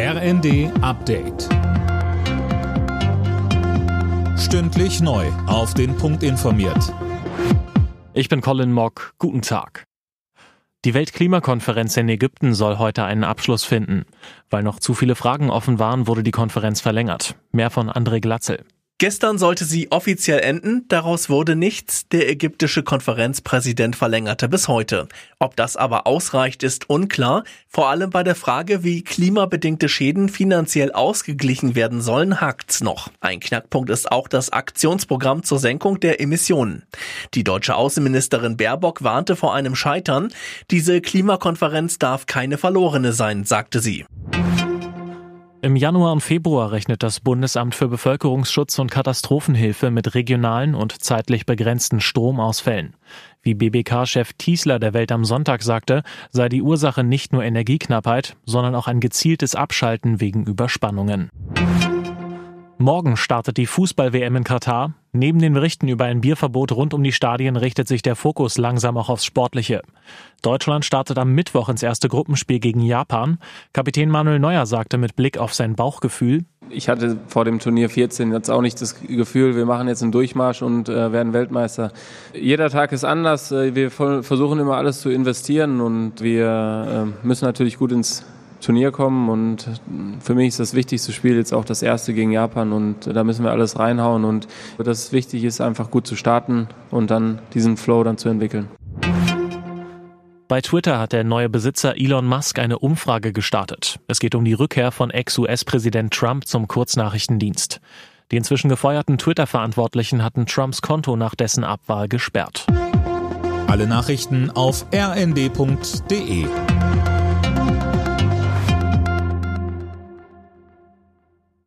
RND Update. Stündlich neu. Auf den Punkt informiert. Ich bin Colin Mock. Guten Tag. Die Weltklimakonferenz in Ägypten soll heute einen Abschluss finden. Weil noch zu viele Fragen offen waren, wurde die Konferenz verlängert. Mehr von André Glatzel. Gestern sollte sie offiziell enden, daraus wurde nichts. Der ägyptische Konferenzpräsident verlängerte bis heute. Ob das aber ausreicht, ist unklar, vor allem bei der Frage, wie klimabedingte Schäden finanziell ausgeglichen werden sollen, hakt's noch. Ein Knackpunkt ist auch das Aktionsprogramm zur Senkung der Emissionen. Die deutsche Außenministerin Baerbock warnte vor einem Scheitern. Diese Klimakonferenz darf keine verlorene sein, sagte sie. Im Januar und Februar rechnet das Bundesamt für Bevölkerungsschutz und Katastrophenhilfe mit regionalen und zeitlich begrenzten Stromausfällen. Wie BBK-Chef Tiesler der Welt am Sonntag sagte, sei die Ursache nicht nur Energieknappheit, sondern auch ein gezieltes Abschalten wegen Überspannungen. Morgen startet die Fußball-WM in Katar. Neben den Berichten über ein Bierverbot rund um die Stadien richtet sich der Fokus langsam auch aufs Sportliche. Deutschland startet am Mittwoch ins erste Gruppenspiel gegen Japan. Kapitän Manuel Neuer sagte mit Blick auf sein Bauchgefühl, ich hatte vor dem Turnier 14 jetzt auch nicht das Gefühl, wir machen jetzt einen Durchmarsch und äh, werden Weltmeister. Jeder Tag ist anders. Äh, wir versuchen immer alles zu investieren und wir äh, müssen natürlich gut ins Turnier kommen und für mich ist das wichtigste Spiel jetzt auch das erste gegen Japan und da müssen wir alles reinhauen und das wichtig ist einfach gut zu starten und dann diesen Flow dann zu entwickeln. Bei Twitter hat der neue Besitzer Elon Musk eine Umfrage gestartet. Es geht um die Rückkehr von Ex-US-Präsident Trump zum Kurznachrichtendienst. Die inzwischen gefeuerten Twitter-Verantwortlichen hatten Trumps Konto nach dessen Abwahl gesperrt. Alle Nachrichten auf rnd.de